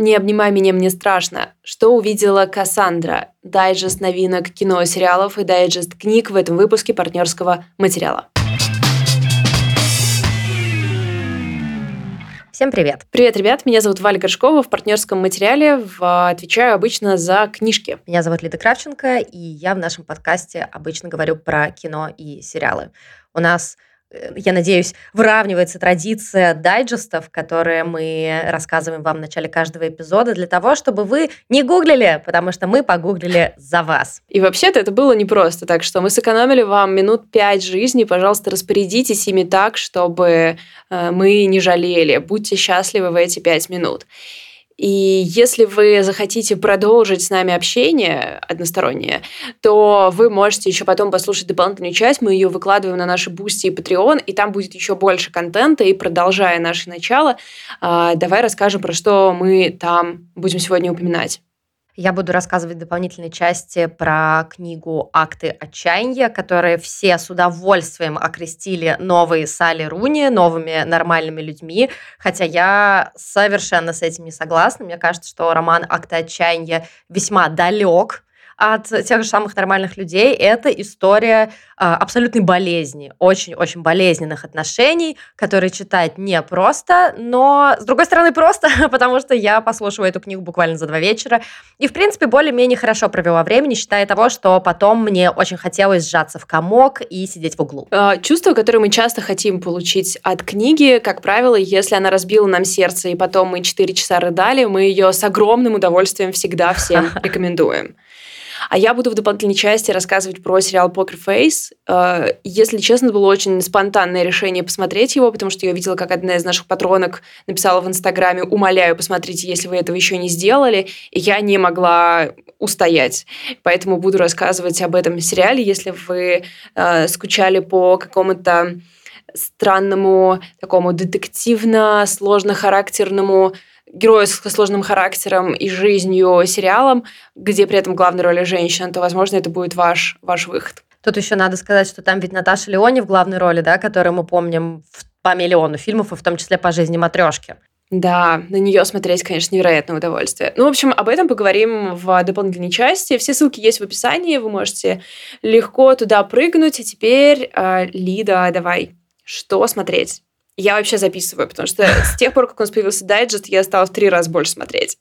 «Не обнимай меня, мне страшно». Что увидела Кассандра? Дайджест новинок кино, сериалов и дайджест книг в этом выпуске партнерского материала. Всем привет. Привет, ребят. Меня зовут Валя Горшкова. В партнерском материале в... отвечаю обычно за книжки. Меня зовут Лида Кравченко, и я в нашем подкасте обычно говорю про кино и сериалы. У нас я надеюсь, выравнивается традиция дайджестов, которые мы рассказываем вам в начале каждого эпизода, для того, чтобы вы не гуглили, потому что мы погуглили за вас. И вообще-то это было непросто, так что мы сэкономили вам минут пять жизни. Пожалуйста, распорядитесь ими так, чтобы э, мы не жалели. Будьте счастливы в эти пять минут. И если вы захотите продолжить с нами общение одностороннее, то вы можете еще потом послушать дополнительную часть. Мы ее выкладываем на наши Бусти и Patreon, и там будет еще больше контента. И продолжая наше начало, а, давай расскажем, про что мы там будем сегодня упоминать. Я буду рассказывать в дополнительной части про книгу «Акты отчаяния», которые все с удовольствием окрестили новые Салли Руни, новыми нормальными людьми, хотя я совершенно с этим не согласна. Мне кажется, что роман «Акты отчаяния» весьма далек от тех же самых нормальных людей, это история а, абсолютной болезни, очень-очень болезненных отношений, которые читать не просто, но, с другой стороны, просто, потому что я послушала эту книгу буквально за два вечера, и, в принципе, более-менее хорошо провела время, не считая того, что потом мне очень хотелось сжаться в комок и сидеть в углу. А, чувство, которое мы часто хотим получить от книги, как правило, если она разбила нам сердце, и потом мы четыре часа рыдали, мы ее с огромным удовольствием всегда всем рекомендуем. А я буду в дополнительной части рассказывать про сериал Poker Face. Э, если честно, было очень спонтанное решение посмотреть его, потому что я видела, как одна из наших патронок написала в Инстаграме «Умоляю, посмотрите, если вы этого еще не сделали». И я не могла устоять. Поэтому буду рассказывать об этом сериале. Если вы э, скучали по какому-то странному, такому детективно, сложно-характерному героя с сложным характером и жизнью сериалом, где при этом главная роль женщина, то, возможно, это будет ваш, ваш выход. Тут еще надо сказать, что там ведь Наташа Леони в главной роли, да, которую мы помним по миллиону фильмов, и в том числе по жизни матрешки. Да, на нее смотреть, конечно, невероятное удовольствие. Ну, в общем, об этом поговорим в дополнительной части. Все ссылки есть в описании, вы можете легко туда прыгнуть. А теперь, э, Лида, давай, что смотреть? Я вообще записываю, потому что с тех пор, как у нас появился дайджест, я стала в три раза больше смотреть.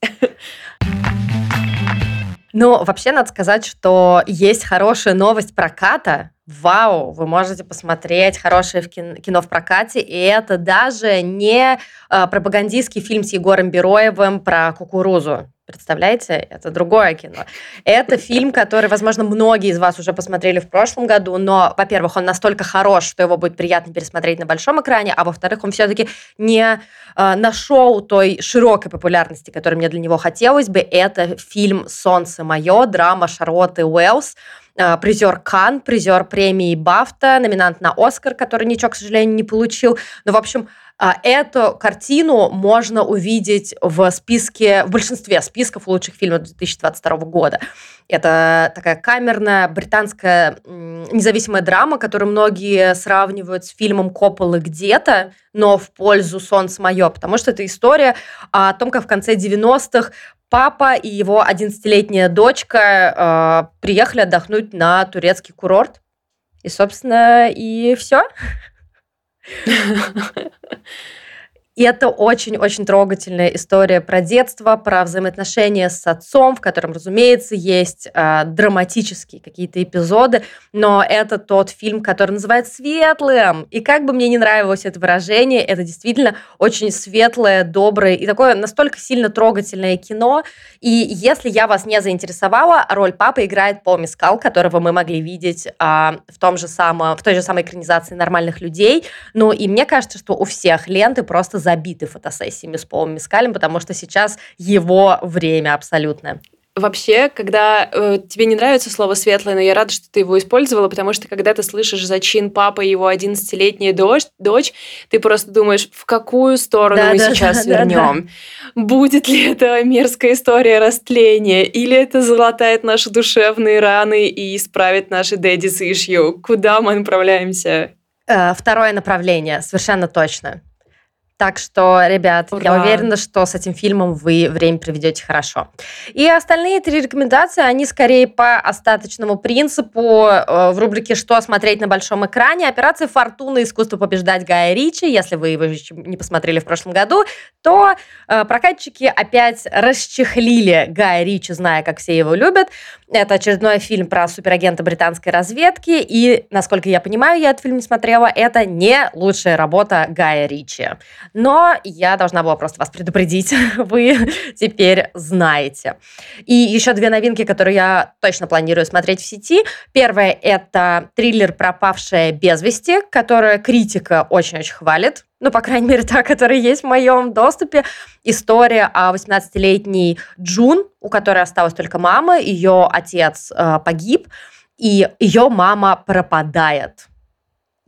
Ну, вообще надо сказать, что есть хорошая новость проката. Вау, вы можете посмотреть хорошее в кино, в прокате, и это даже не э, пропагандистский фильм с Егором Бероевым про кукурузу. Представляете? Это другое кино. Это фильм, который, возможно, многие из вас уже посмотрели в прошлом году, но, во-первых, он настолько хорош, что его будет приятно пересмотреть на большом экране, а во-вторых, он все-таки не э, нашел той широкой популярности, которой мне для него хотелось бы. Это фильм «Солнце мое», драма Шарлотты Уэллс, э, призер Кан, призер премии Бафта, номинант на Оскар, который ничего, к сожалению, не получил. Но, в общем, эту картину можно увидеть в списке, в большинстве списков лучших фильмов 2022 года. Это такая камерная британская независимая драма, которую многие сравнивают с фильмом Копполы «Где-то», но в пользу «Солнце мое», потому что это история о том, как в конце 90-х папа и его 11-летняя дочка э, приехали отдохнуть на турецкий курорт. И, собственно, и все. ハハハハ。И это очень-очень трогательная история про детство, про взаимоотношения с отцом, в котором, разумеется, есть э, драматические какие-то эпизоды, но это тот фильм, который называется «Светлым». И как бы мне не нравилось это выражение, это действительно очень светлое, доброе и такое настолько сильно трогательное кино. И если я вас не заинтересовала, роль папы играет Пол Мискал, которого мы могли видеть э, в, том же самом, в той же самой экранизации «Нормальных людей». Ну и мне кажется, что у всех ленты просто забиты фотосессиями с Полом Мискалем, потому что сейчас его время абсолютно. Вообще, когда э, тебе не нравится слово «светлое», но я рада, что ты его использовала, потому что когда ты слышишь зачин папа и его 11-летняя дочь, дочь, ты просто думаешь, в какую сторону да, мы да, сейчас да, вернем. Да, да. Будет ли это мерзкая история растления, или это залатает наши душевные раны и исправит наши daddy's issue? Куда мы направляемся? Э, второе направление, совершенно точно. Так что, ребят, Ура. я уверена, что с этим фильмом вы время проведете хорошо. И остальные три рекомендации, они скорее по остаточному принципу э, в рубрике «Что смотреть на большом экране». Операция «Фортуна. Искусство побеждать» Гая Ричи. Если вы его еще не посмотрели в прошлом году, то э, прокатчики опять расчехлили Гая Ричи, зная, как все его любят. Это очередной фильм про суперагента британской разведки. И, насколько я понимаю, я этот фильм не смотрела, это не лучшая работа Гая Ричи. Но я должна была просто вас предупредить. Вы теперь знаете. И еще две новинки, которые я точно планирую смотреть в сети. Первое – это триллер «Пропавшая без вести», которая критика очень-очень хвалит. Ну, по крайней мере, та, которая есть в моем доступе. История о 18-летней Джун, у которой осталась только мама, ее отец э, погиб, и ее мама пропадает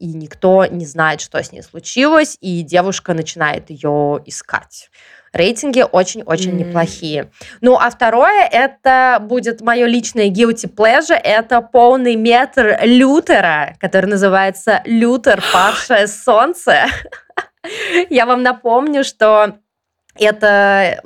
и никто не знает, что с ней случилось, и девушка начинает ее искать. Рейтинги очень-очень mm. неплохие. Ну, а второе, это будет мое личное guilty pleasure, это полный метр Лютера, который называется «Лютер. Павшее солнце». Я вам напомню, что это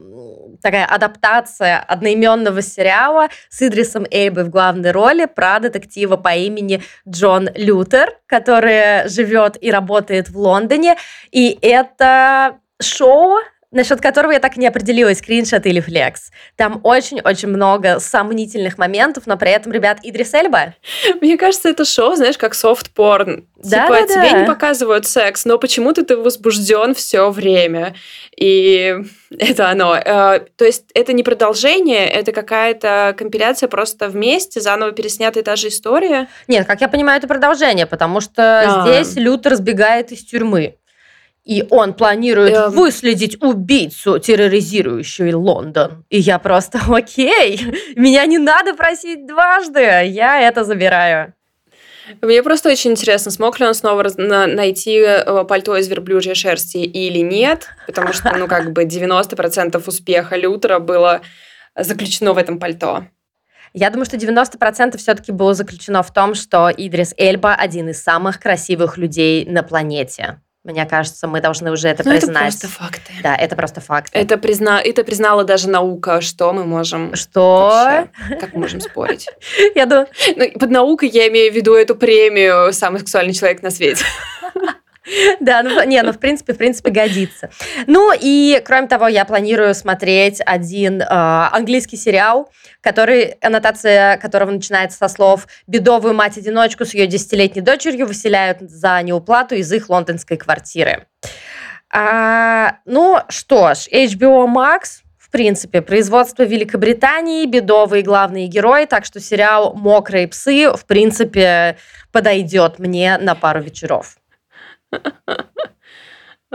такая адаптация одноименного сериала с Идрисом Эйбой в главной роли про детектива по имени Джон Лютер, который живет и работает в Лондоне. И это шоу насчет которого я так и не определилась, криншот или флекс. Там очень-очень много сомнительных моментов, но при этом, ребят, Идрис Эльба. Мне кажется, это шоу, знаешь, как софт-порн. Да, типа, да, тебе да. не показывают секс, но почему-то ты возбужден все время. И это оно. Э, то есть это не продолжение, это какая-то компиляция просто вместе, заново переснятая та же история? Нет, как я понимаю, это продолжение, потому что а. здесь Лютер сбегает из тюрьмы и он планирует эм... выследить убийцу, терроризирующую Лондон. И я просто, окей, меня не надо просить дважды, я это забираю. Мне просто очень интересно, смог ли он снова найти э, пальто из верблюжьей шерсти или нет, потому что, ну, как бы 90% успеха Лютера было заключено в этом пальто. Я думаю, что 90% все-таки было заключено в том, что Идрис Эльба один из самых красивых людей на планете. Мне кажется, мы должны уже это Но признать. Это просто факты. Да, это просто факты. Это, призна... это признала даже наука, что мы можем... Что? Вообще, как мы можем спорить? Я думаю... Ну, под наукой я имею в виду эту премию «Самый сексуальный человек на свете». Да, ну, не, ну, в принципе, в принципе, годится. Ну, и, кроме того, я планирую смотреть один э, английский сериал, который, аннотация которого начинается со слов «Бедовую мать-одиночку с ее десятилетней дочерью выселяют за неуплату из их лондонской квартиры». А, ну, что ж, HBO Max в принципе, производство Великобритании, бедовые главные герои, так что сериал «Мокрые псы» в принципе подойдет мне на пару вечеров.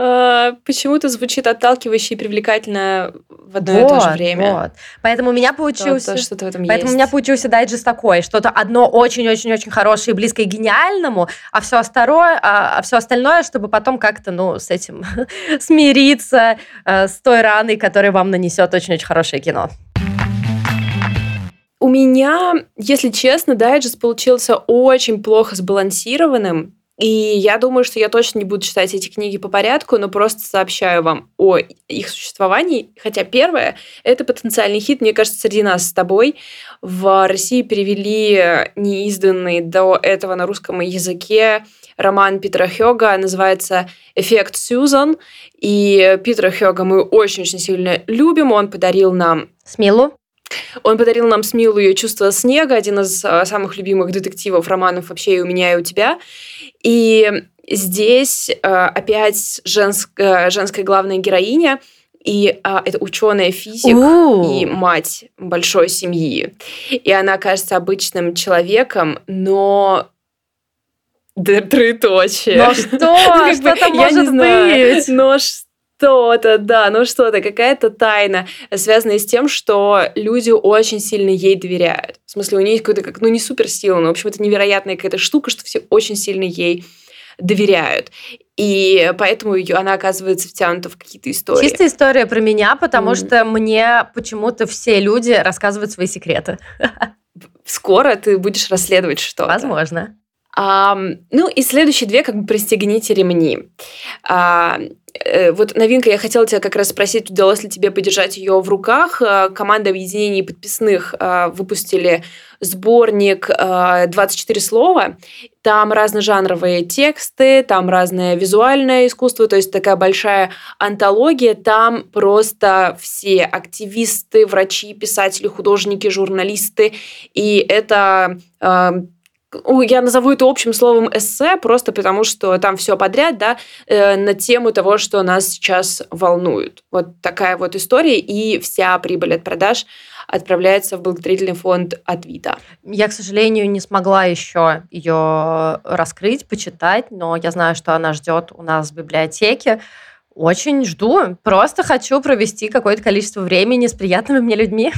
А, почему-то звучит отталкивающе и привлекательно в одно вот, и то же время. Вот. Поэтому у меня получился... Что-то, что-то в этом поэтому есть. у меня получился дайджест такой. Что-то одно очень-очень-очень хорошее, близкое гениальному, а все, остальное, а, а все остальное, чтобы потом как-то, ну, с этим смириться, э, с той раной, которая вам нанесет очень-очень хорошее кино. У меня, если честно, дайджест получился очень плохо сбалансированным. И я думаю, что я точно не буду читать эти книги по порядку, но просто сообщаю вам о их существовании. Хотя первое — это потенциальный хит, мне кажется, среди нас с тобой. В России перевели неизданный до этого на русском языке роман Питера Хёга, называется «Эффект Сьюзан». И Питера Хёга мы очень-очень сильно любим. Он подарил нам... Смелу? Он подарил нам с Милую «Чувство снега», один из а, самых любимых детективов, романов вообще и у меня, и у тебя. И здесь а, опять женская, женская главная героиня, и а, это ученая физик Ooh. и мать большой семьи. И она кажется обычным человеком, но троеточие. Но что? Что там может быть? Но что? Что-то, да, ну что-то, какая-то тайна, связанная с тем, что люди очень сильно ей доверяют. В смысле, у нее есть какой-то, как, ну не суперсила, но, в общем, это невероятная какая-то штука, что все очень сильно ей доверяют. И поэтому ее, она оказывается втянута в какие-то истории. Чистая история про меня, потому mm. что мне почему-то все люди рассказывают свои секреты. Скоро ты будешь расследовать что-то. Возможно. А, ну и следующие две как бы пристегните ремни. А, э, вот новинка, я хотела тебя как раз спросить, удалось ли тебе подержать ее в руках. А, команда объединений подписных а, выпустили сборник 24 слова. Там разножанровые тексты, там разное визуальное искусство, то есть такая большая антология. Там просто все активисты, врачи, писатели, художники, журналисты. И это я назову это общим словом эссе, просто потому что там все подряд, да, э, на тему того, что нас сейчас волнует. Вот такая вот история, и вся прибыль от продаж отправляется в благотворительный фонд Атвита. Я, к сожалению, не смогла еще ее раскрыть, почитать, но я знаю, что она ждет у нас в библиотеке. Очень жду. Просто хочу провести какое-то количество времени с приятными мне людьми.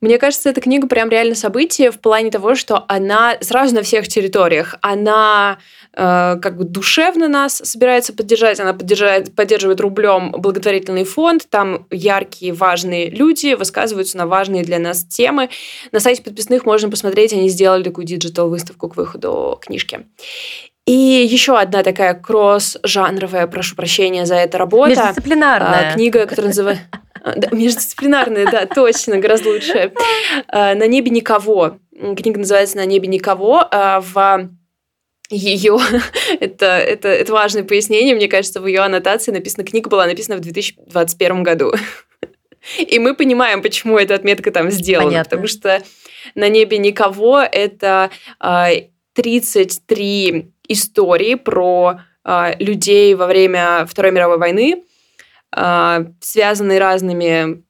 Мне кажется, эта книга прям реально событие в плане того, что она сразу на всех территориях. Она э, как бы душевно нас собирается поддержать, она поддерживает, поддерживает рублем благотворительный фонд, там яркие, важные люди высказываются на важные для нас темы. На сайте подписных можно посмотреть, они сделали такую диджитал-выставку к выходу книжки. И еще одна такая кросс-жанровая, прошу прощения за это работа. Междисциплинарная. А, книга, которая называется... А, да, междисциплинарные, да, точно, гораздо лучше. А, «На небе никого». Книга называется «На небе никого». А, в ее, это, это, это важное пояснение, мне кажется, в ее аннотации написано, книга была написана в 2021 году. И мы понимаем, почему эта отметка там сделана. Понятно. Потому что «На небе никого» — это 33 истории про людей во время Второй мировой войны, а, связанные разными,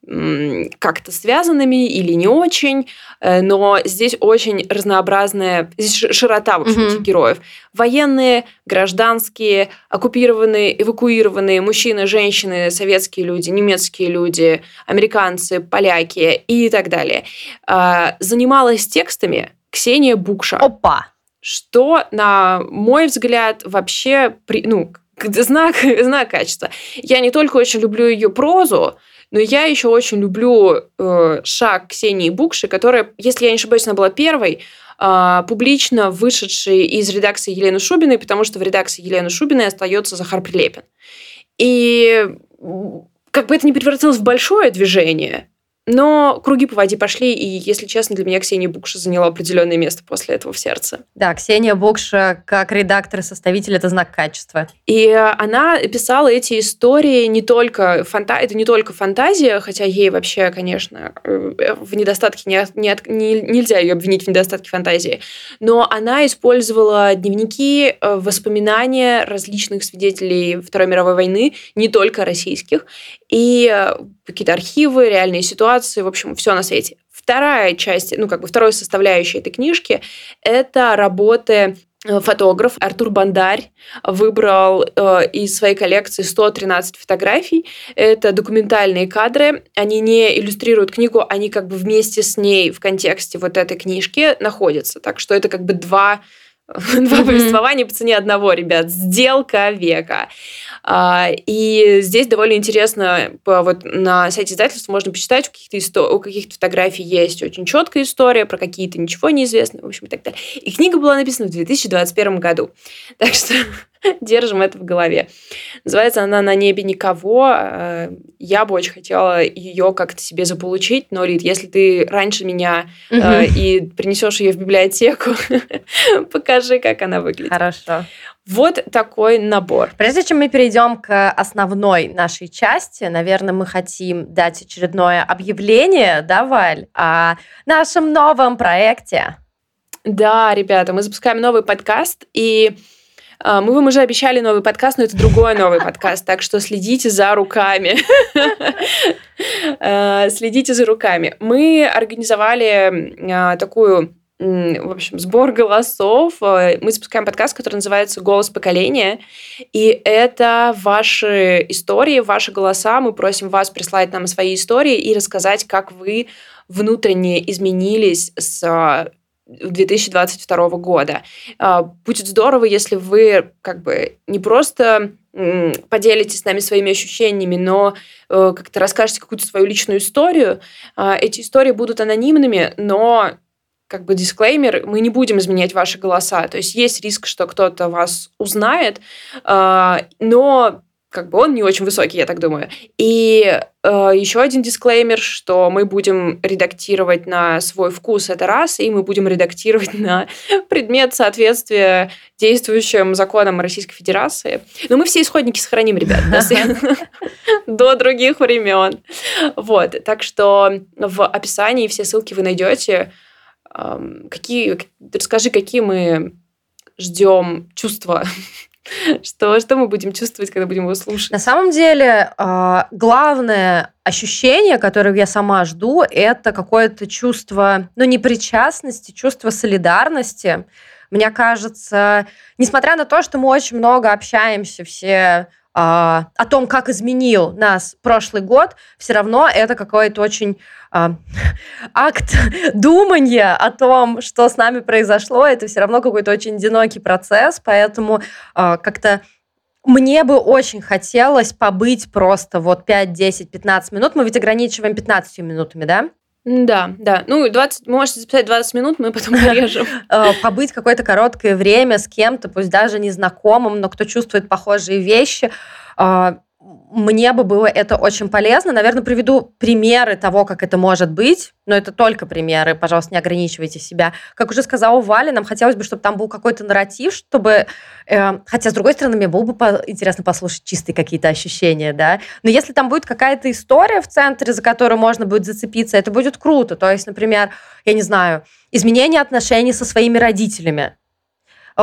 как-то связанными или не очень, э, но здесь очень разнообразная, здесь широта, в общем, mm-hmm. героев. Военные, гражданские, оккупированные, эвакуированные, мужчины, женщины, советские люди, немецкие люди, американцы, поляки и так далее. А, занималась текстами Ксения Букша. Опа! Что, на мой взгляд, вообще, ну, знак, знак качества. Я не только очень люблю ее прозу, но я еще очень люблю э, шаг Ксении Букши, которая, если я не ошибаюсь, она была первой, э, публично вышедшей из редакции Елены Шубиной, потому что в редакции Елены Шубиной остается Захар Прилепин. И как бы это не превратилось в большое движение, но круги по воде пошли, и, если честно, для меня Ксения Букша заняла определенное место после этого в сердце. Да, Ксения Букша как редактор и составитель – это знак качества. И она писала эти истории не только фанта... это не только фантазия, хотя ей вообще, конечно, э, в недостатке не, не, не, нельзя ее обвинить в недостатке фантазии, но она использовала дневники, э, воспоминания различных свидетелей Второй мировой войны, не только российских, и э, какие-то архивы, реальные ситуации, в общем, все на свете. Вторая часть, ну, как бы второй составляющей этой книжки – это работы э, фотограф Артур Бандарь выбрал э, из своей коллекции 113 фотографий. Это документальные кадры. Они не иллюстрируют книгу, они как бы вместе с ней в контексте вот этой книжки находятся. Так что это как бы два Два повествования по цене одного, ребят. Сделка века. А, и здесь довольно интересно, вот на сайте издательства можно почитать, у каких-то, исто... у каких-то фотографий есть очень четкая история, про какие-то ничего неизвестно, в общем, и так далее. И книга была написана в 2021 году. Так что держим это в голове. Называется она «На небе никого». А, я бы очень хотела ее как-то себе заполучить, но, Лид, если ты раньше меня угу. и принесешь ее в библиотеку, покажи, как она выглядит. Хорошо. Вот такой набор. Прежде чем мы перейдем к основной нашей части, наверное, мы хотим дать очередное объявление, да, Валь, о нашем новом проекте. Да, ребята, мы запускаем новый подкаст, и мы вам уже обещали новый подкаст, но это другой новый подкаст, так что следите за руками. А, следите за руками. Мы организовали а, такую в общем, сбор голосов. Мы запускаем подкаст, который называется «Голос поколения». И это ваши истории, ваши голоса. Мы просим вас прислать нам свои истории и рассказать, как вы внутренне изменились с 2022 года. А, будет здорово, если вы как бы не просто поделитесь с нами своими ощущениями, но э, как-то расскажете какую-то свою личную историю. А, эти истории будут анонимными, но как бы дисклеймер, мы не будем изменять ваши голоса. То есть есть риск, что кто-то вас узнает, а, но как бы он не очень высокий, я так думаю. И э, еще один дисклеймер, что мы будем редактировать на свой вкус это раз, и мы будем редактировать на предмет соответствия действующим законам Российской Федерации. Но мы все исходники сохраним, ребят, до других времен. Вот, так что в описании все ссылки вы найдете. Какие, расскажи, какие мы ждем чувства Что, что мы будем чувствовать, когда будем его слушать? На самом деле, а, главное ощущение, которое я сама жду, это какое-то чувство, ну, непричастности, чувство солидарности. Мне кажется, несмотря на то, что мы очень много общаемся все о том, как изменил нас прошлый год, все равно это какой-то очень а, акт думания о том, что с нами произошло. Это все равно какой-то очень одинокий процесс, поэтому а, как-то мне бы очень хотелось побыть просто вот 5, 10, 15 минут. Мы ведь ограничиваем 15 минутами, да? Да, да. Ну, 20, вы можете записать 20 минут, мы потом порежем. Э, побыть какое-то короткое время с кем-то, пусть даже незнакомым, но кто чувствует похожие вещи, а, мне бы было это очень полезно. Наверное, приведу примеры того, как это может быть, но это только примеры, пожалуйста, не ограничивайте себя. Как уже сказала Валя, нам хотелось бы, чтобы там был какой-то нарратив, чтобы... Э, хотя, с другой стороны, мне было бы по- интересно послушать чистые какие-то ощущения, да. Но если там будет какая-то история в центре, за которую можно будет зацепиться, это будет круто. То есть, например, я не знаю, изменение отношений со своими родителями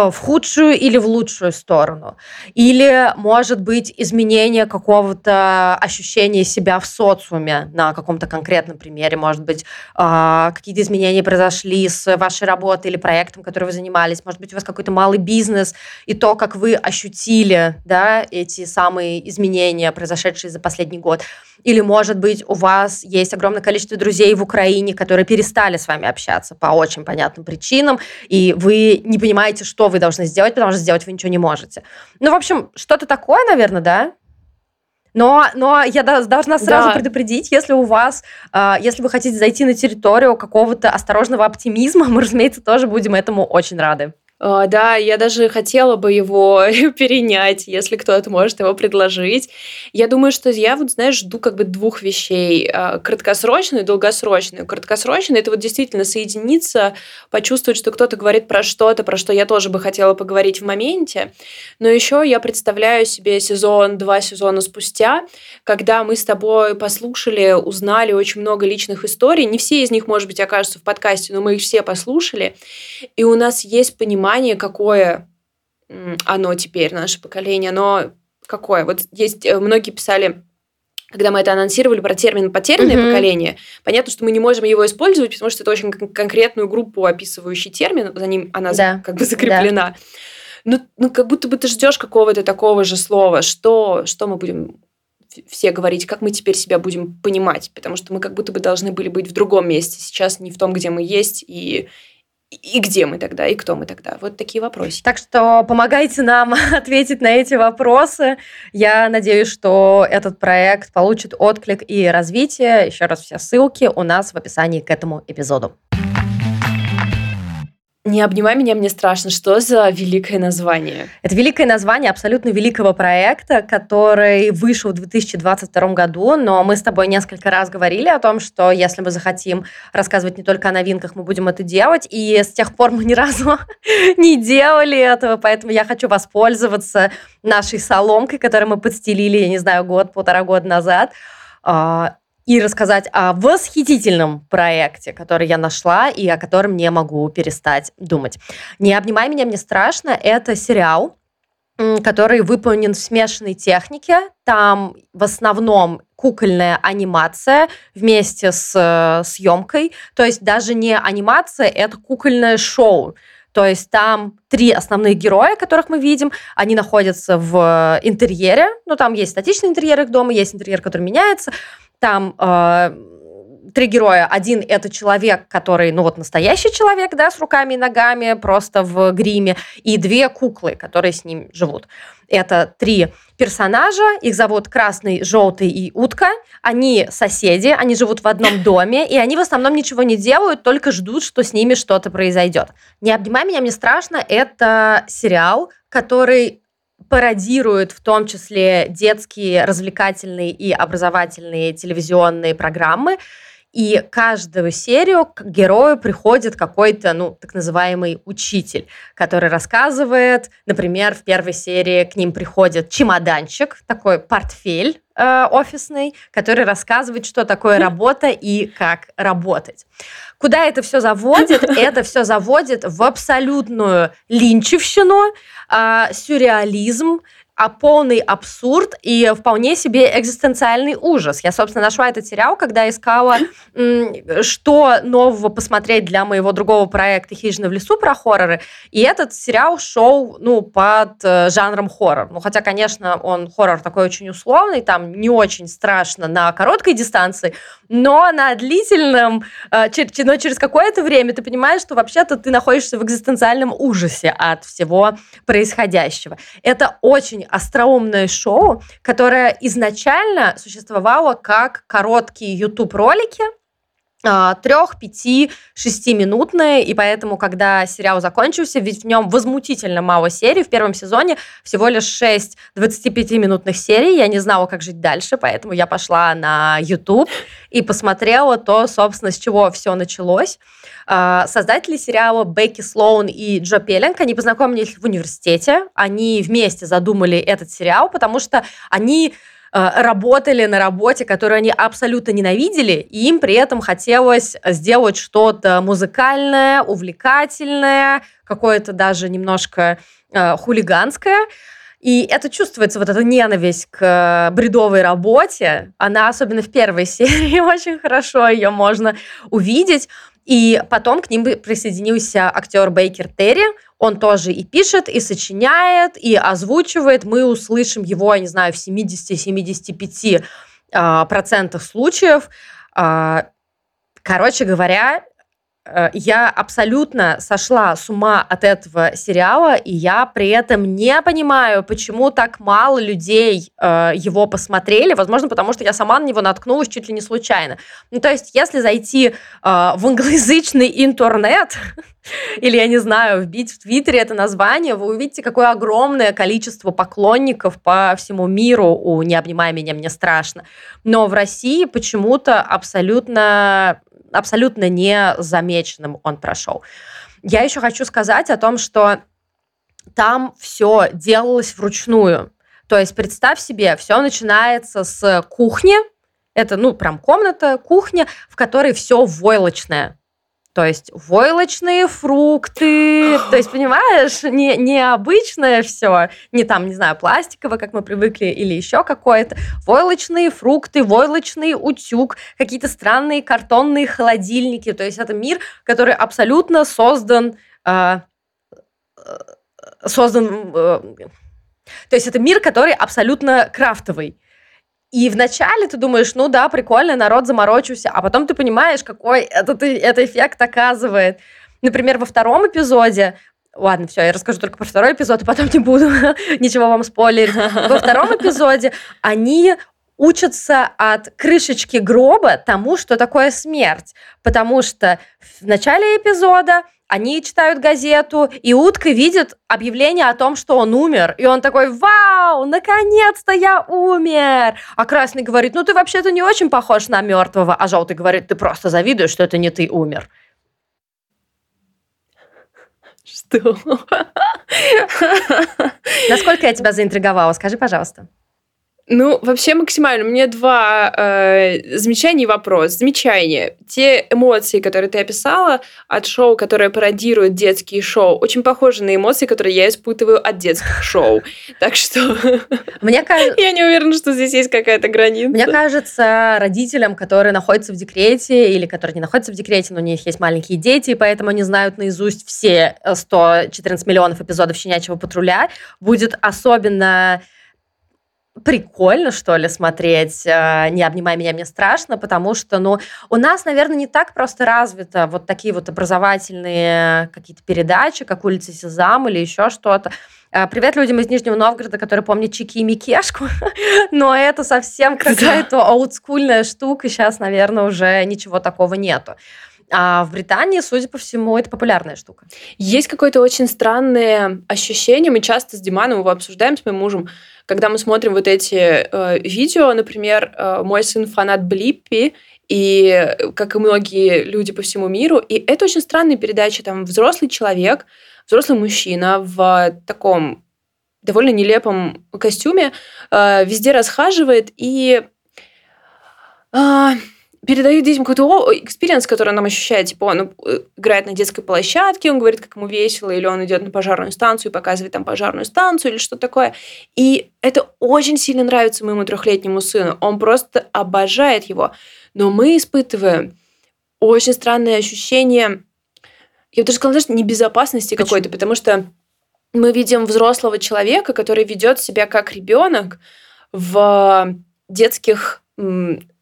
в худшую или в лучшую сторону. Или, может быть, изменение какого-то ощущения себя в социуме на каком-то конкретном примере. Может быть, э, какие-то изменения произошли с вашей работой или проектом, которым вы занимались. Может быть, у вас какой-то малый бизнес, и то, как вы ощутили да, эти самые изменения, произошедшие за последний год. Или, может быть, у вас есть огромное количество друзей в Украине, которые перестали с вами общаться по очень понятным причинам, и вы не понимаете, что вы должны сделать, потому что сделать вы ничего не можете. Ну, в общем, что-то такое, наверное, да? Но, но я должна сразу да. предупредить, если у вас, э, если вы хотите зайти на территорию какого-то осторожного оптимизма, мы, разумеется, тоже будем этому очень рады. А, да, я даже хотела бы его перенять, если кто-то может его предложить. Я думаю, что я вот, знаешь, жду как бы двух вещей. А, краткосрочную и долгосрочную. Краткосрочную – это вот действительно соединиться, почувствовать, что кто-то говорит про что-то, про что я тоже бы хотела поговорить в моменте. Но еще я представляю себе сезон, два сезона спустя, когда мы с тобой послушали, узнали очень много личных историй. Не все из них, может быть, окажутся в подкасте, но мы их все послушали. И у нас есть понимание, понимание, какое оно теперь, наше поколение, оно какое. Вот есть, э, многие писали когда мы это анонсировали про термин потерянное mm-hmm. поколение, понятно, что мы не можем его использовать, потому что это очень конкретную группу описывающий термин, за ним она да. как бы закреплена. Да. Ну, ну, как будто бы ты ждешь какого-то такого же слова, что, что мы будем все говорить, как мы теперь себя будем понимать, потому что мы как будто бы должны были быть в другом месте, сейчас не в том, где мы есть, и, и где мы тогда, и кто мы тогда? Вот такие вопросы. Так что помогайте нам ответить на эти вопросы. Я надеюсь, что этот проект получит отклик и развитие. Еще раз все ссылки у нас в описании к этому эпизоду. Не обнимай меня, мне страшно. Что за великое название? Это великое название абсолютно великого проекта, который вышел в 2022 году, но мы с тобой несколько раз говорили о том, что если мы захотим рассказывать не только о новинках, мы будем это делать, и с тех пор мы ни разу не делали этого, поэтому я хочу воспользоваться нашей соломкой, которую мы подстелили, я не знаю, год-полтора года назад, а, и рассказать о восхитительном проекте, который я нашла и о котором не могу перестать думать. «Не обнимай меня, мне страшно» — это сериал, который выполнен в смешанной технике. Там в основном кукольная анимация вместе с э, съемкой. То есть даже не анимация, это кукольное шоу. То есть там три основных героя, которых мы видим, они находятся в интерьере. Ну, там есть статичный интерьер их дома, есть интерьер, который меняется. Там э, три героя. Один – это человек, который, ну вот настоящий человек, да, с руками и ногами, просто в гриме, и две куклы, которые с ним живут. Это три персонажа, их зовут Красный, Желтый и Утка. Они соседи, они живут в одном доме, и они в основном ничего не делают, только ждут, что с ними что-то произойдет. «Не обнимай меня, мне страшно» – это сериал, который пародирует в том числе детские развлекательные и образовательные телевизионные программы, и каждую серию к герою приходит какой-то, ну, так называемый учитель, который рассказывает, например, в первой серии к ним приходит чемоданчик, такой портфель э, офисный, который рассказывает, что такое работа и как работать. Куда это все заводит? Это все заводит в абсолютную линчевщину, э, сюрреализм, а полный абсурд и вполне себе экзистенциальный ужас. Я, собственно, нашла этот сериал, когда искала, что нового посмотреть для моего другого проекта «Хижина в лесу» про хорроры. И этот сериал шел ну, под э, жанром хоррор. Ну, хотя, конечно, он хоррор такой очень условный, там не очень страшно на короткой дистанции, но на длительном, э, но через какое-то время ты понимаешь, что вообще-то ты находишься в экзистенциальном ужасе от всего происходящего. Это очень остроумное шоу, которое изначально существовало как короткие YouTube-ролики, трех, пяти, шестиминутные, и поэтому, когда сериал закончился, ведь в нем возмутительно мало серий, в первом сезоне всего лишь 6 25-минутных серий, я не знала, как жить дальше, поэтому я пошла на YouTube и посмотрела то, собственно, с чего все началось. А, создатели сериала Бекки Слоун и Джо Пеллинг, они познакомились в университете, они вместе задумали этот сериал, потому что они работали на работе, которую они абсолютно ненавидели, и им при этом хотелось сделать что-то музыкальное, увлекательное, какое-то даже немножко э, хулиганское. И это чувствуется, вот эта ненависть к бредовой работе. Она, особенно в первой серии, очень хорошо ее можно увидеть. И потом к ним присоединился актер Бейкер Терри. Он тоже и пишет, и сочиняет, и озвучивает. Мы услышим его, я не знаю, в 70-75% а, случаев. А, короче говоря, я абсолютно сошла с ума от этого сериала, и я при этом не понимаю, почему так мало людей э, его посмотрели. Возможно, потому что я сама на него наткнулась чуть ли не случайно. Ну, то есть, если зайти э, в англоязычный интернет, или, я не знаю, вбить в Твиттере это название, вы увидите, какое огромное количество поклонников по всему миру у «Не обнимай меня, мне страшно». Но в России почему-то абсолютно абсолютно незамеченным он прошел. Я еще хочу сказать о том, что там все делалось вручную. То есть представь себе, все начинается с кухни, это, ну, прям комната, кухня, в которой все войлочное. То есть войлочные фрукты, то есть, понимаешь, не, необычное все, не там, не знаю, пластиковое, как мы привыкли, или еще какое-то. Войлочные фрукты, войлочный утюг, какие-то странные картонные холодильники. То есть это мир, который абсолютно создан... Э, э создан... Э, то есть это мир, который абсолютно крафтовый. И вначале ты думаешь, ну да, прикольно, народ заморочился, а потом ты понимаешь, какой этот, этот эффект оказывает. Например, во втором эпизоде Ладно, все, я расскажу только про второй эпизод, и потом не буду ничего вам спойлерить. Во втором эпизоде они учатся от крышечки гроба тому, что такое смерть. Потому что в начале эпизода они читают газету, и утка видит объявление о том, что он умер. И он такой, вау, наконец-то я умер. А красный говорит, ну ты вообще-то не очень похож на мертвого. А желтый говорит, ты просто завидуешь, что это не ты умер. Что? Насколько я тебя заинтриговала? Скажи, пожалуйста. Ну, вообще максимально. Меня два э, замечания и вопрос. Замечание. Те эмоции, которые ты описала от шоу, которое пародирует детские шоу, очень похожи на эмоции, которые я испытываю от детских шоу. Так что мне кажется, я не уверена, что здесь есть какая-то граница. Мне кажется, родителям, которые находятся в декрете или которые не находятся в декрете, но у них есть маленькие дети, и поэтому они знают наизусть все 114 миллионов эпизодов «Щенячьего патруля», будет особенно прикольно, что ли, смотреть э, «Не обнимай меня, мне страшно», потому что, ну, у нас, наверное, не так просто развито вот такие вот образовательные какие-то передачи, как «Улица Сезам» или еще что-то. Э, привет людям из Нижнего Новгорода, которые помнят Чики и Микешку, но это совсем какая-то олдскульная штука, сейчас, наверное, уже ничего такого нету. А в Британии, судя по всему, это популярная штука. Есть какое-то очень странное ощущение, мы часто с Диманом его обсуждаем с моим мужем, когда мы смотрим вот эти э, видео, например, э, мой сын фанат Блиппи, и как и многие люди по всему миру, и это очень странная передача, там взрослый человек, взрослый мужчина в таком довольно нелепом костюме э, везде расхаживает и э, передает детям какой-то experience, который он нам ощущает. Типа он э, играет на детской площадке, он говорит, как ему весело, или он идет на пожарную станцию и показывает там пожарную станцию или что-то такое. И это очень сильно нравится моему трехлетнему сыну. Он просто обожает его. Но мы испытываем очень странное ощущение, я бы даже сказала, знаешь, небезопасности какой-то, потому что мы видим взрослого человека, который ведет себя как ребенок в детских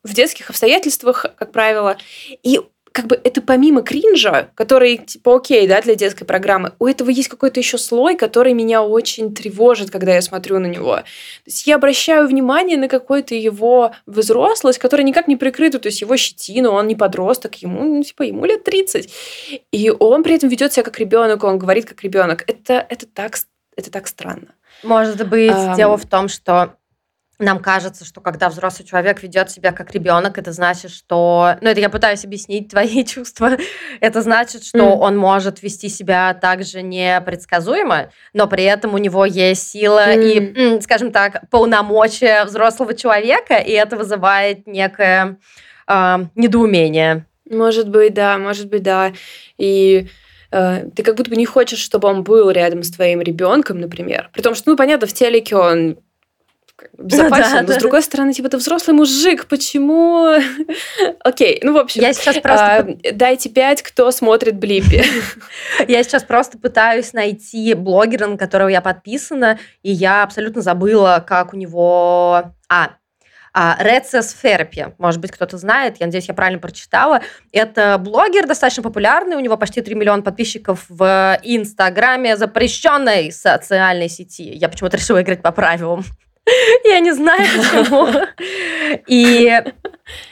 в детских обстоятельствах, как правило. И как бы это помимо кринжа, который, типа, окей, да, для детской программы, у этого есть какой-то еще слой, который меня очень тревожит, когда я смотрю на него. То есть я обращаю внимание на какую-то его взрослость, которая никак не прикрыта, то есть его щетину, он не подросток, ему, ну, типа, ему лет 30. И он при этом ведет себя как ребенок, он говорит как ребенок. Это, это, так, это так странно. Может быть, um, дело в том, что нам кажется, что когда взрослый человек ведет себя как ребенок, это значит, что... Ну, это я пытаюсь объяснить твои чувства. Это значит, что mm. он может вести себя также непредсказуемо, но при этом у него есть сила mm. и, скажем так, полномочия взрослого человека, и это вызывает некое э, недоумение. Может быть, да, может быть, да. И э, ты как будто бы не хочешь, чтобы он был рядом с твоим ребенком, например. При том, что, ну, понятно, в телеке он безопасен. Да, но да. с другой стороны, типа, ты взрослый мужик, почему? Окей, ну, в общем. Я сейчас просто... А, дайте пять, кто смотрит Блиппи. я сейчас просто пытаюсь найти блогера, на которого я подписана, и я абсолютно забыла, как у него... А, Recess Therapy, может быть, кто-то знает, я надеюсь, я правильно прочитала. Это блогер достаточно популярный, у него почти 3 миллиона подписчиков в Инстаграме, запрещенной социальной сети. Я почему-то решила играть по правилам. Я не знаю почему. И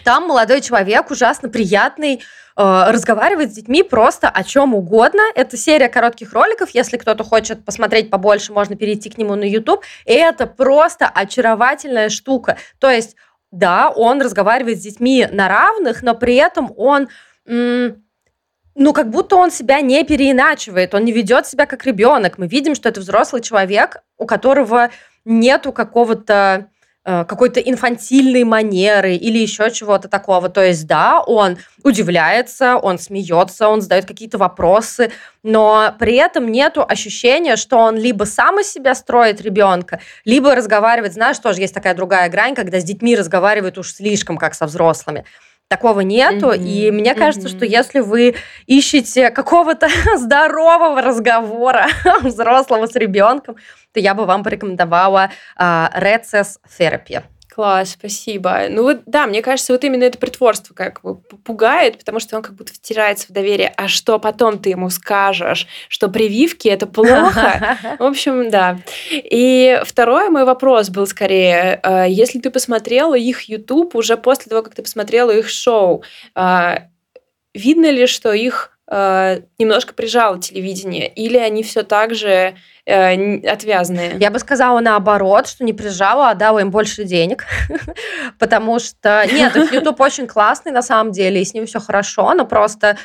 там молодой человек, ужасно приятный, э, разговаривает с детьми просто о чем угодно. Это серия коротких роликов. Если кто-то хочет посмотреть побольше, можно перейти к нему на YouTube. И это просто очаровательная штука. То есть, да, он разговаривает с детьми на равных, но при этом он ну, как будто он себя не переиначивает, он не ведет себя как ребенок. Мы видим, что это взрослый человек, у которого нету какого-то э, какой-то инфантильной манеры или еще чего-то такого. То есть, да, он удивляется, он смеется, он задает какие-то вопросы, но при этом нету ощущения, что он либо сам из себя строит ребенка, либо разговаривает, знаешь, тоже есть такая другая грань, когда с детьми разговаривают уж слишком, как со взрослыми. Такого нету, mm-hmm. и мне кажется, mm-hmm. что если вы ищете какого-то здорового разговора взрослого с ребенком, то я бы вам порекомендовала uh, Recess Therapy. Класс, спасибо. Ну вот, да, мне кажется, вот именно это притворство как бы пугает, потому что он как будто втирается в доверие. А что потом ты ему скажешь? Что прививки – это плохо? В общем, да. И второй мой вопрос был скорее, э, если ты посмотрела их YouTube уже после того, как ты посмотрела их шоу, э, видно ли, что их э, немножко прижало телевидение, или они все так же э, отвязные? Я бы сказала наоборот, что не прижало, а дала им больше денег, потому что нет, YouTube очень классный на самом деле, и с ним все хорошо, но просто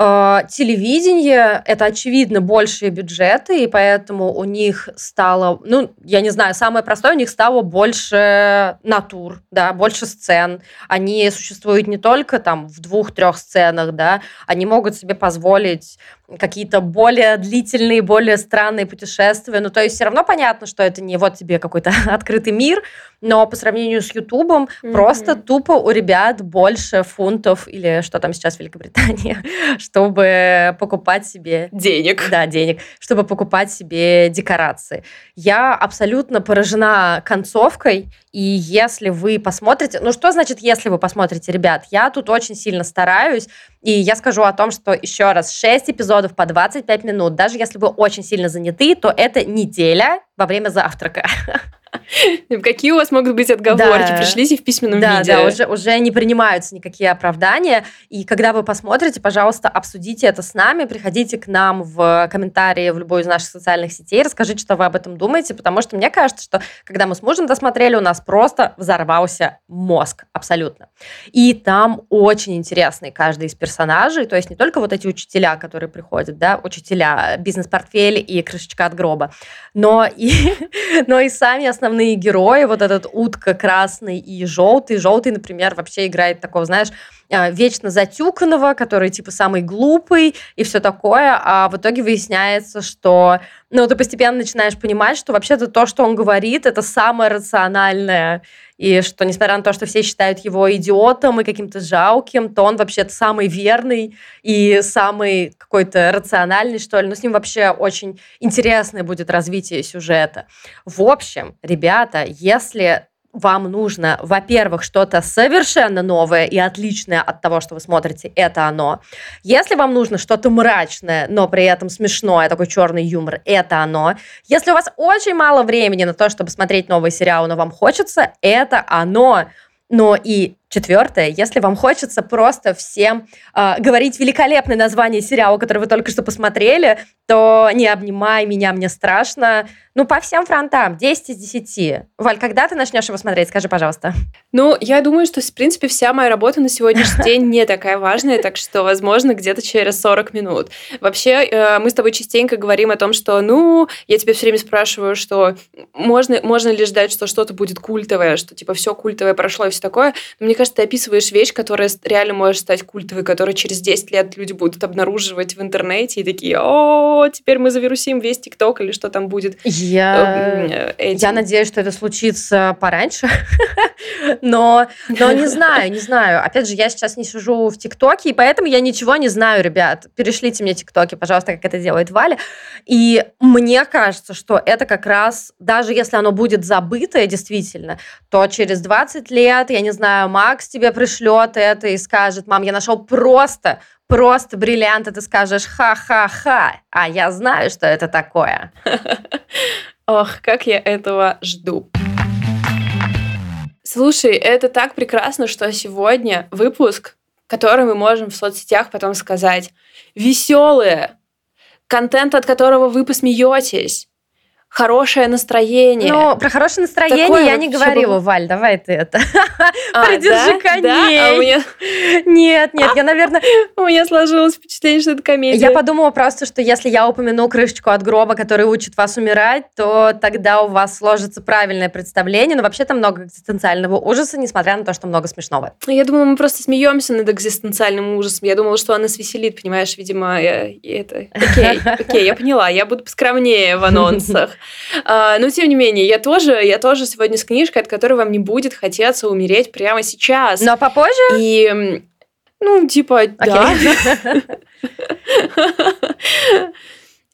а, телевидение – это, очевидно, большие бюджеты, и поэтому у них стало, ну, я не знаю, самое простое, у них стало больше натур, да, больше сцен. Они существуют не только там в двух-трех сценах, да, они могут себе позволить какие-то более длительные, более странные путешествия. Ну, то есть все равно понятно, что это не вот тебе какой-то открытый мир, но по сравнению с Ютубом mm-hmm. просто тупо у ребят больше фунтов или что там сейчас в Великобритании, чтобы покупать себе... Денег. Да, денег. Чтобы покупать себе декорации. Я абсолютно поражена концовкой, и если вы посмотрите... Ну, что значит, если вы посмотрите, ребят? Я тут очень сильно стараюсь, и я скажу о том, что еще раз, 6 эпизодов по 25 минут. Даже если вы очень сильно заняты, то это неделя во время завтрака. Какие у вас могут быть отговорки? Да. Пришлите в письменном да, виде. Да, уже, уже не принимаются никакие оправдания. И когда вы посмотрите, пожалуйста, обсудите это с нами, приходите к нам в комментарии в любой из наших социальных сетей, расскажите, что вы об этом думаете, потому что мне кажется, что когда мы с мужем досмотрели, у нас просто взорвался мозг абсолютно. И там очень интересный каждый из персонажей, то есть не только вот эти учителя, которые приходят, да, учителя, бизнес-портфель и крышечка от гроба, но и, но и сами основные герои, вот этот утка красный и желтый. Желтый, например, вообще играет такого, знаешь, а, вечно затюканного, который типа самый глупый и все такое, а в итоге выясняется, что ну, ты постепенно начинаешь понимать, что вообще-то то, что он говорит, это самое рациональное, и что, несмотря на то, что все считают его идиотом и каким-то жалким, то он вообще-то самый верный и самый какой-то рациональный, что ли. Но с ним вообще очень интересное будет развитие сюжета. В общем, ребята, если вам нужно, во-первых, что-то совершенно новое и отличное от того, что вы смотрите, это оно. Если вам нужно что-то мрачное, но при этом смешное, такой черный юмор, это оно. Если у вас очень мало времени на то, чтобы смотреть новые сериалы, но вам хочется, это оно. Но и четвертое, если вам хочется просто всем э, говорить великолепное название сериала, который вы только что посмотрели, то не обнимай меня, мне страшно. Ну, по всем фронтам, 10 из 10. Валь, когда ты начнешь его смотреть, скажи, пожалуйста. Ну, я думаю, что, в принципе, вся моя работа на сегодняшний день не такая важная, так что, возможно, где-то через 40 минут. Вообще, э, мы с тобой частенько говорим о том, что, ну, я тебя все время спрашиваю, что можно, можно ли ждать, что что-то будет культовое, что, типа, все культовое прошло и все такое. Мне кажется, ты описываешь вещь, которая реально может стать культовой, которую через 10 лет люди будут обнаруживать в интернете и такие, о, теперь мы завирусим весь ТикТок или что там будет. Я, э, я надеюсь, что это случится пораньше, но, но не знаю, не знаю. Опять же, я сейчас не сижу в ТикТоке, и поэтому я ничего не знаю, ребят. Перешлите мне ТикТоки, пожалуйста, как это делает Валя. И мне кажется, что это как раз, даже если оно будет забытое действительно, то через 20 лет, я не знаю, Макс тебе пришлет это и скажет, мам, я нашел просто просто бриллиант, и ты скажешь ха-ха-ха, а я знаю, что это такое. Ох, как я этого жду. Слушай, это так прекрасно, что сегодня выпуск, который мы можем в соцсетях потом сказать, веселые, контент, от которого вы посмеетесь, хорошее настроение. Ну, про хорошее настроение Такое я не говорила, бы... Валь, давай ты это. А, Придержи да? коней. Да? А у меня... Нет, нет, я, наверное... У меня сложилось впечатление, что это комедия. Я подумала просто, что если я упомяну крышечку от гроба, который учит вас умирать, то тогда у вас сложится правильное представление. Но вообще там много экзистенциального ужаса, несмотря на то, что много смешного. Я думала, мы просто смеемся над экзистенциальным ужасом. Я думала, что она свеселит, понимаешь, видимо, я... это... Окей, окей, я поняла. Я буду поскромнее в анонсах. А, но тем не менее, я тоже, я тоже сегодня с книжкой, от которой вам не будет хотеться умереть прямо сейчас. Но попозже? И ну, типа, да.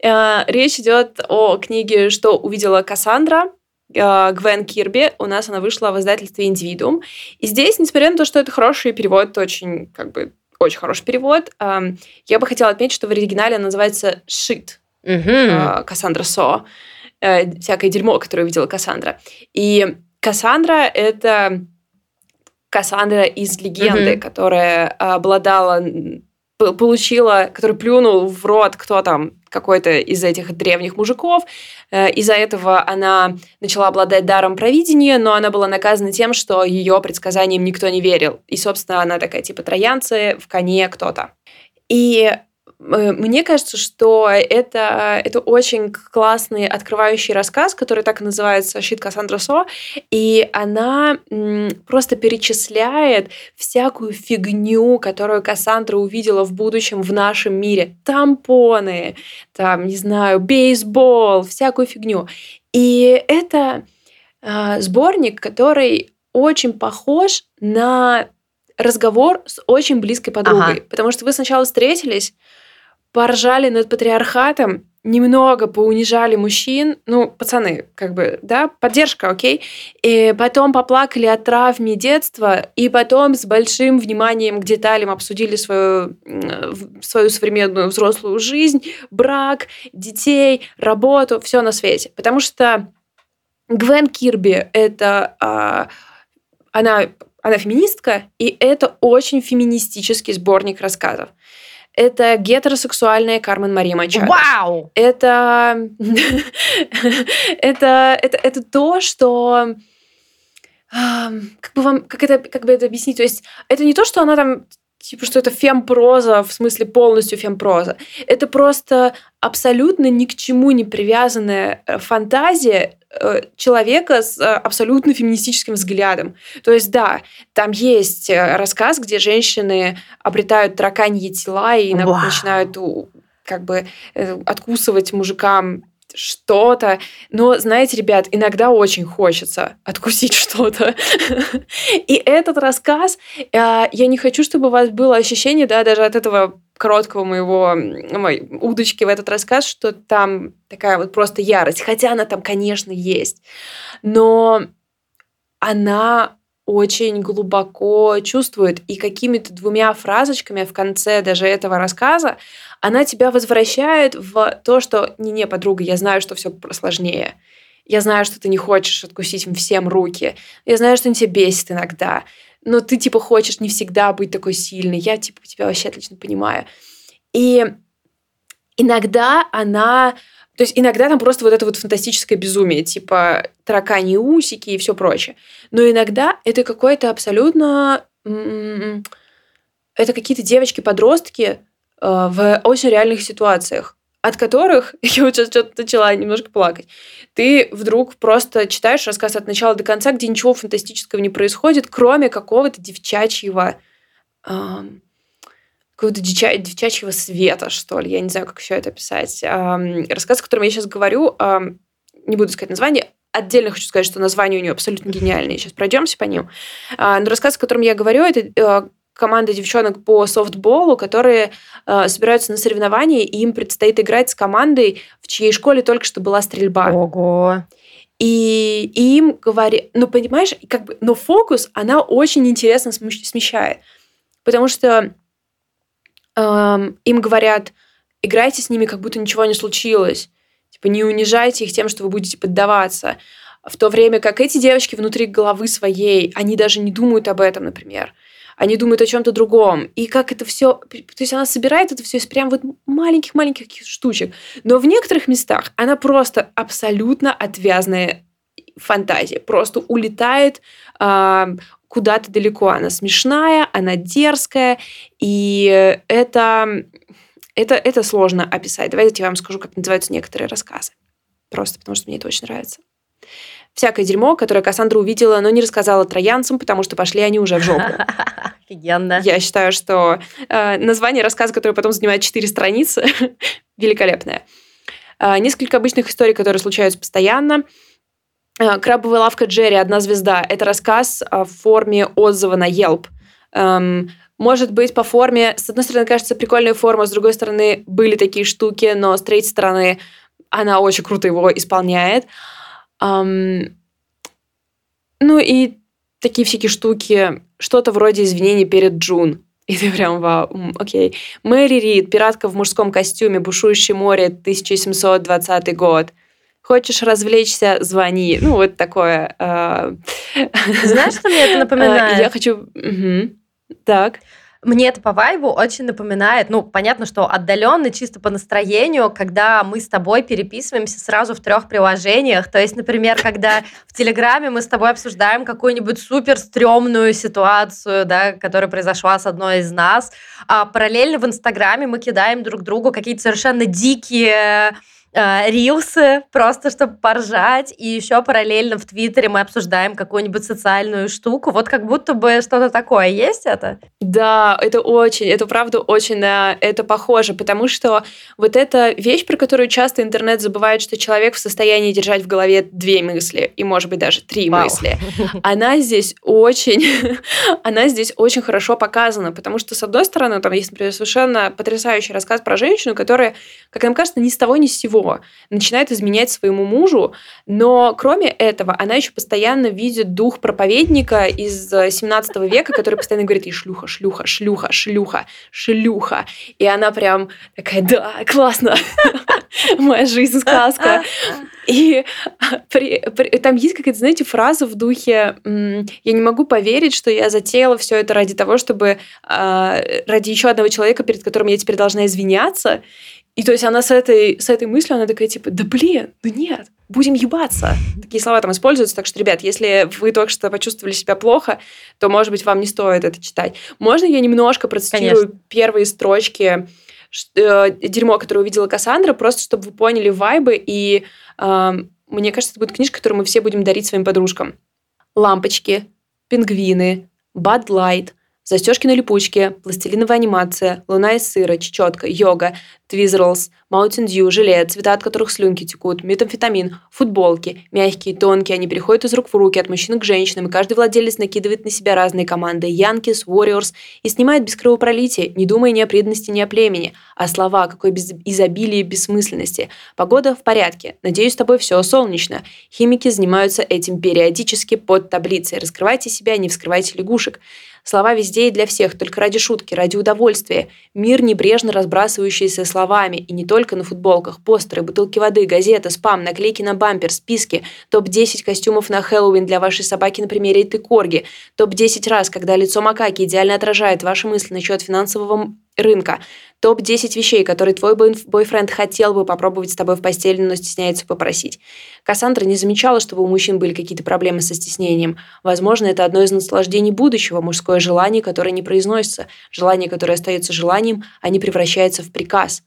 А, речь идет о книге «Что увидела Кассандра», а, Гвен Кирби. У нас она вышла в издательстве «Индивидуум». И здесь, несмотря на то, что это хороший перевод, очень, как бы, очень хороший перевод, я бы хотела отметить, что в оригинале она называется «Шит», Кассандра Со э, всякое дерьмо, которое увидела Кассандра. И Кассандра — это Кассандра из легенды, mm-hmm. которая обладала получила, который плюнул в рот кто там, какой-то из этих древних мужиков. Э, из-за этого она начала обладать даром провидения, но она была наказана тем, что ее предсказаниям никто не верил. И, собственно, она такая, типа, троянцы, в коне кто-то. И мне кажется, что это, это очень классный открывающий рассказ, который так и называется «Щит Кассандра Со», и она просто перечисляет всякую фигню, которую Кассандра увидела в будущем в нашем мире. Тампоны, там, не знаю, бейсбол, всякую фигню. И это э, сборник, который очень похож на разговор с очень близкой подругой. Ага. Потому что вы сначала встретились, поржали над патриархатом, немного поунижали мужчин, ну, пацаны, как бы, да, поддержка, окей, и потом поплакали от травме детства, и потом с большим вниманием к деталям обсудили свою, свою современную взрослую жизнь, брак, детей, работу, все на свете. Потому что Гвен Кирби — это... А, она она феминистка, и это очень феминистический сборник рассказов. Это гетеросексуальная Кармен Мария Мачадо. Вау! Это, это, это, это то, что как бы вам, как это, как бы это объяснить? То есть это не то, что она там типа, что это фемпроза, в смысле полностью фемпроза. Это просто абсолютно ни к чему не привязанная э, фантазия человека с э, абсолютно феминистическим взглядом. То есть, да, там есть рассказ, где женщины обретают тараканьи тела и Вау. начинают как бы откусывать мужикам что-то. Но, знаете, ребят, иногда очень хочется откусить что-то. И этот рассказ, я не хочу, чтобы у вас было ощущение, да, даже от этого короткого моего моей удочки в этот рассказ, что там такая вот просто ярость. Хотя она там, конечно, есть. Но она очень глубоко чувствует, и какими-то двумя фразочками в конце даже этого рассказа она тебя возвращает в то, что «не-не, подруга, я знаю, что все сложнее». Я знаю, что ты не хочешь откусить им всем руки. Я знаю, что они тебя бесит иногда. Но ты, типа, хочешь не всегда быть такой сильной. Я, типа, тебя вообще отлично понимаю. И иногда она то есть иногда там просто вот это вот фантастическое безумие, типа таракани усики и все прочее. Но иногда это какое-то абсолютно... Это какие-то девочки-подростки э, в очень реальных ситуациях, от которых я вот сейчас что-то начала немножко плакать. Ты вдруг просто читаешь рассказ от начала до конца, где ничего фантастического не происходит, кроме какого-то девчачьего какого-то дича- девчачьего света, что ли. Я не знаю, как еще это описать. Рассказ, о котором я сейчас говорю, не буду сказать название, отдельно хочу сказать, что название у нее абсолютно гениальное. Сейчас пройдемся по ним. А, но рассказ, о котором я говорю, это а, команда девчонок по софтболу, которые э, собираются на соревнования, и им предстоит играть с командой, в чьей школе только что была стрельба. Ого! И, и им говорят, ну понимаешь, как бы, но фокус она очень интересно смещает, потому что им говорят, играйте с ними, как будто ничего не случилось. Типа не унижайте их тем, что вы будете поддаваться. В то время как эти девочки внутри головы своей, они даже не думают об этом, например. Они думают о чем-то другом. И как это все... То есть она собирает это все из прям вот маленьких-маленьких штучек. Но в некоторых местах она просто абсолютно отвязная фантазия. Просто улетает э, куда-то далеко. Она смешная, она дерзкая, и это, это, это сложно описать. Давайте я вам скажу, как называются некоторые рассказы. Просто потому что мне это очень нравится. Всякое дерьмо, которое Кассандра увидела, но не рассказала троянцам, потому что пошли они уже в жопу. Офигенно. Я считаю, что э, название рассказа, который потом занимает четыре страницы, великолепное. Э, несколько обычных историй, которые случаются постоянно. Э, «Крабовая лавка Джерри. Одна звезда» — это рассказ в форме отзыва на Yelp. Эм, может быть, по форме, с одной стороны, кажется, прикольная форма, с другой стороны, были такие штуки, но с третьей стороны, она очень круто его исполняет. Эм, ну и такие всякие штуки, что-то вроде извинений перед Джун. И ты прям, вау, окей. Мэри Рид, пиратка в мужском костюме, бушующее море, 1720 год – Хочешь развлечься, звони. Ну, вот такое. Э, Знаешь, что мне это напоминает? Я хочу... Так. Мне это по вайбу очень напоминает, ну, понятно, что отдаленно, чисто по настроению, когда мы с тобой переписываемся сразу в трех приложениях. То есть, например, когда в Телеграме мы с тобой обсуждаем какую-нибудь супер стрёмную ситуацию, да, которая произошла с одной из нас, а параллельно в Инстаграме мы кидаем друг другу какие-то совершенно дикие э, рилсы, просто чтобы поржать, и еще параллельно в Твиттере мы обсуждаем какую-нибудь социальную штуку. Вот как будто бы что-то такое есть это? Да, это очень, это правда очень на это похоже, потому что вот эта вещь, про которую часто интернет забывает, что человек в состоянии держать в голове две мысли, и, может быть, даже три Вау. мысли, она здесь очень, она здесь очень хорошо показана, потому что, с одной стороны, там есть, например, совершенно потрясающий рассказ про женщину, которая, как нам кажется, ни с того ни с сего начинает изменять своему мужу, но кроме этого она еще постоянно видит дух проповедника из 17 э, века, который постоянно говорит ей шлюха, шлюха, шлюха, шлюха, шлюха. И она прям такая, да, классно, моя жизнь сказка. И при, при, там есть какая-то, знаете, фраза в духе «Я не могу поверить, что я затеяла все это ради того, чтобы э, ради еще одного человека, перед которым я теперь должна извиняться». И то есть она с этой, с этой мыслью, она такая, типа, да блин, ну нет, будем ебаться. Такие слова там используются. Так что, ребят, если вы только что почувствовали себя плохо, то, может быть, вам не стоит это читать. Можно я немножко процитирую Конечно. первые строчки э, дерьмо, которое увидела Кассандра, просто чтобы вы поняли вайбы, и э, мне кажется, это будет книжка, которую мы все будем дарить своим подружкам. Лампочки, пингвины, Bud Light – Застежки на липучке, пластилиновая анимация, луна из сыра, чечетка, йога, твизерлс, Mountain Dew, желе, цвета от которых слюнки текут, метамфетамин, футболки, мягкие, тонкие, они переходят из рук в руки, от мужчин к женщинам, и каждый владелец накидывает на себя разные команды Янкис, Warriors и снимает без кровопролития, не думая ни о преданности, ни о племени, а слова, какое без изобилие бессмысленности. Погода в порядке, надеюсь, с тобой все солнечно. Химики занимаются этим периодически под таблицей. Раскрывайте себя, не вскрывайте лягушек. Слова везде и для всех, только ради шутки, ради удовольствия. Мир, небрежно разбрасывающийся словами, и не только на футболках. Постеры, бутылки воды, газеты, спам, наклейки на бампер, списки. Топ-10 костюмов на Хэллоуин для вашей собаки на примере этой корги. Топ-10 раз, когда лицо макаки идеально отражает ваши мысли насчет финансового рынка. Топ-10 вещей, которые твой бойфренд хотел бы попробовать с тобой в постели, но стесняется попросить. Кассандра не замечала, чтобы у мужчин были какие-то проблемы со стеснением. Возможно, это одно из наслаждений будущего, мужское желание, которое не произносится, желание, которое остается желанием, а не превращается в приказ.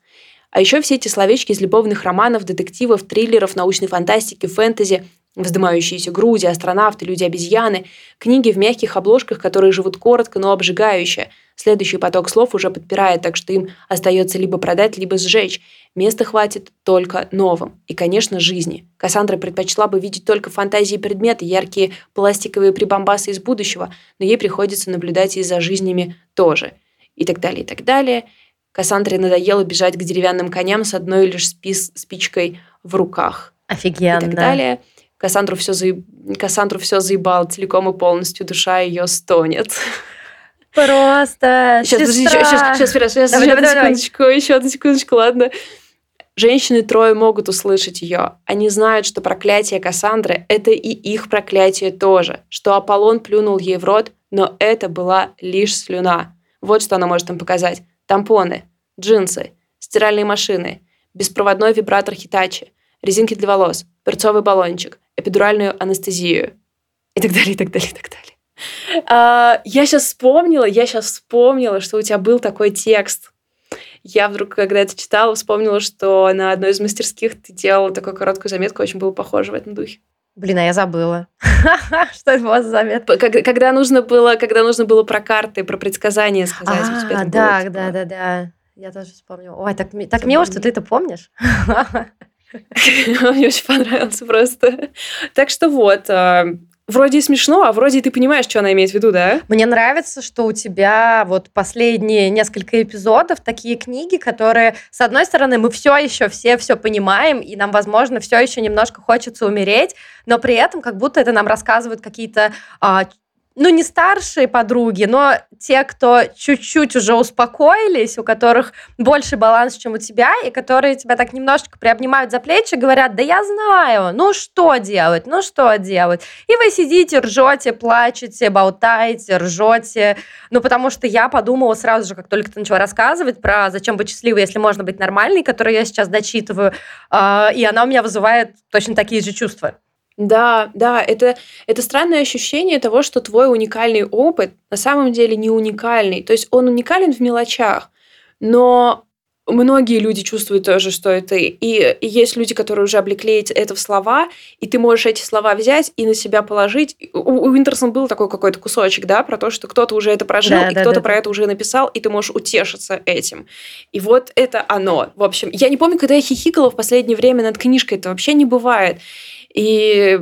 А еще все эти словечки из любовных романов, детективов, триллеров, научной фантастики, фэнтези, вздымающиеся груди, астронавты, люди-обезьяны, книги в мягких обложках, которые живут коротко, но обжигающе – Следующий поток слов уже подпирает, так что им остается либо продать, либо сжечь. Места хватит только новым. И, конечно, жизни. Кассандра предпочла бы видеть только фантазии предметы, яркие пластиковые прибамбасы из будущего, но ей приходится наблюдать и за жизнями тоже. И так далее, и так далее. Кассандре надоело бежать к деревянным коням с одной лишь спис спичкой в руках. Офигенно. И так далее. Кассандру все, заеб... Кассандру все заебало целиком и полностью, душа ее стонет. Просто Сейчас, подожди, сейчас, сейчас, сейчас, сейчас, сейчас, давай, еще давай, одну секундочку, давай. еще одну секундочку, ладно. Женщины трое могут услышать ее. Они знают, что проклятие Кассандры – это и их проклятие тоже, что Аполлон плюнул ей в рот, но это была лишь слюна. Вот что она может им показать. Тампоны, джинсы, стиральные машины, беспроводной вибратор Хитачи, резинки для волос, перцовый баллончик, эпидуральную анестезию и так далее, и так далее, и так далее. А, я сейчас вспомнила, я сейчас вспомнила, что у тебя был такой текст. Я вдруг, когда это читала, вспомнила, что на одной из мастерских ты делала такую короткую заметку, очень было похоже в этом духе. Блин, а я забыла. Что это была за заметка? Когда нужно было, когда нужно было про карты, про предсказания сказать. А, да, типа да, да, да. Я тоже вспомнила. Ой, так, так мило, что ты это помнишь. Мне очень понравился просто. Так что вот, вроде смешно, а вроде ты понимаешь, что она имеет в виду, да? Мне нравится, что у тебя вот последние несколько эпизодов такие книги, которые, с одной стороны, мы все еще все все понимаем, и нам, возможно, все еще немножко хочется умереть, но при этом как будто это нам рассказывают какие-то а, ну, не старшие подруги, но те, кто чуть-чуть уже успокоились, у которых больше баланс, чем у тебя, и которые тебя так немножечко приобнимают за плечи, говорят, да я знаю, ну что делать, ну что делать. И вы сидите, ржете, плачете, болтаете, ржете. Ну, потому что я подумала сразу же, как только ты начала рассказывать про «Зачем быть счастливой, если можно быть нормальной», которую я сейчас дочитываю, а, и она у меня вызывает точно такие же чувства. Да, да, это, это странное ощущение того, что твой уникальный опыт на самом деле не уникальный. То есть он уникален в мелочах, но многие люди чувствуют тоже, что это И, есть люди, которые уже облекли это в слова, и ты можешь эти слова взять и на себя положить. У, у Винтерсон был такой какой-то кусочек, да, про то, что кто-то уже это прожил, да, и да, кто-то да, про это уже написал, и ты можешь утешиться этим. И вот это оно. В общем, я не помню, когда я хихикала в последнее время над книжкой, это вообще не бывает. И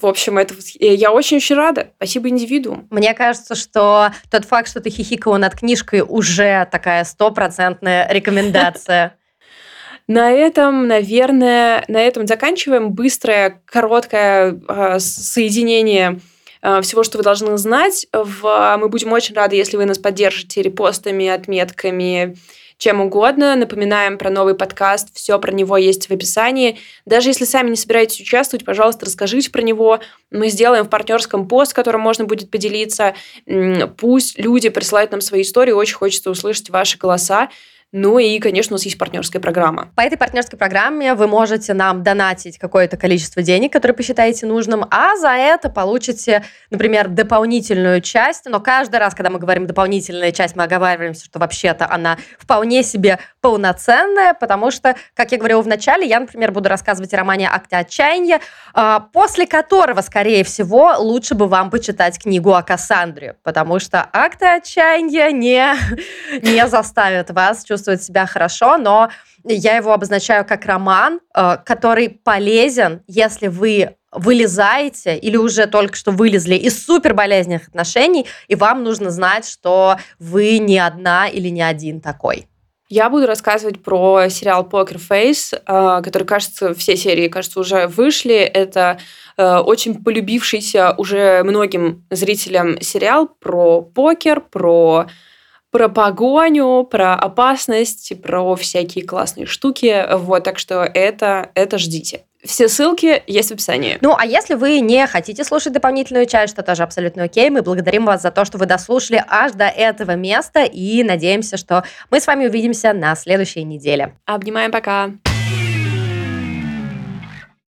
в общем, это я очень-очень рада. Спасибо индивидуум. Мне кажется, что тот факт, что ты хихикала над книжкой, уже такая стопроцентная рекомендация. На этом, наверное, на этом заканчиваем. Быстрое, короткое э, соединение э, всего, что вы должны знать. В, мы будем очень рады, если вы нас поддержите репостами, отметками, чем угодно. Напоминаем про новый подкаст, все про него есть в описании. Даже если сами не собираетесь участвовать, пожалуйста, расскажите про него. Мы сделаем в партнерском пост, которым можно будет поделиться. Пусть люди присылают нам свои истории, очень хочется услышать ваши голоса. Ну и, конечно, у нас есть партнерская программа. По этой партнерской программе вы можете нам донатить какое-то количество денег, которое посчитаете нужным, а за это получите, например, дополнительную часть. Но каждый раз, когда мы говорим дополнительная часть, мы оговариваемся, что вообще-то она вполне себе полноценная, потому что, как я говорила в начале, я, например, буду рассказывать о романе «Акты отчаяния», а, после которого, скорее всего, лучше бы вам почитать книгу о Кассандре, потому что «Акты отчаяния» не, не заставят вас чувствовать чувствовать себя хорошо, но я его обозначаю как роман, э, который полезен, если вы вылезаете или уже только что вылезли из супер болезненных отношений, и вам нужно знать, что вы не одна или не один такой. Я буду рассказывать про сериал Poker Face, э, который, кажется, все серии, кажется, уже вышли. Это э, очень полюбившийся уже многим зрителям сериал про покер, про про погоню, про опасность, про всякие классные штуки. Вот, так что это, это ждите. Все ссылки есть в описании. Ну, а если вы не хотите слушать дополнительную часть, что тоже абсолютно окей, мы благодарим вас за то, что вы дослушали аж до этого места и надеемся, что мы с вами увидимся на следующей неделе. Обнимаем, пока!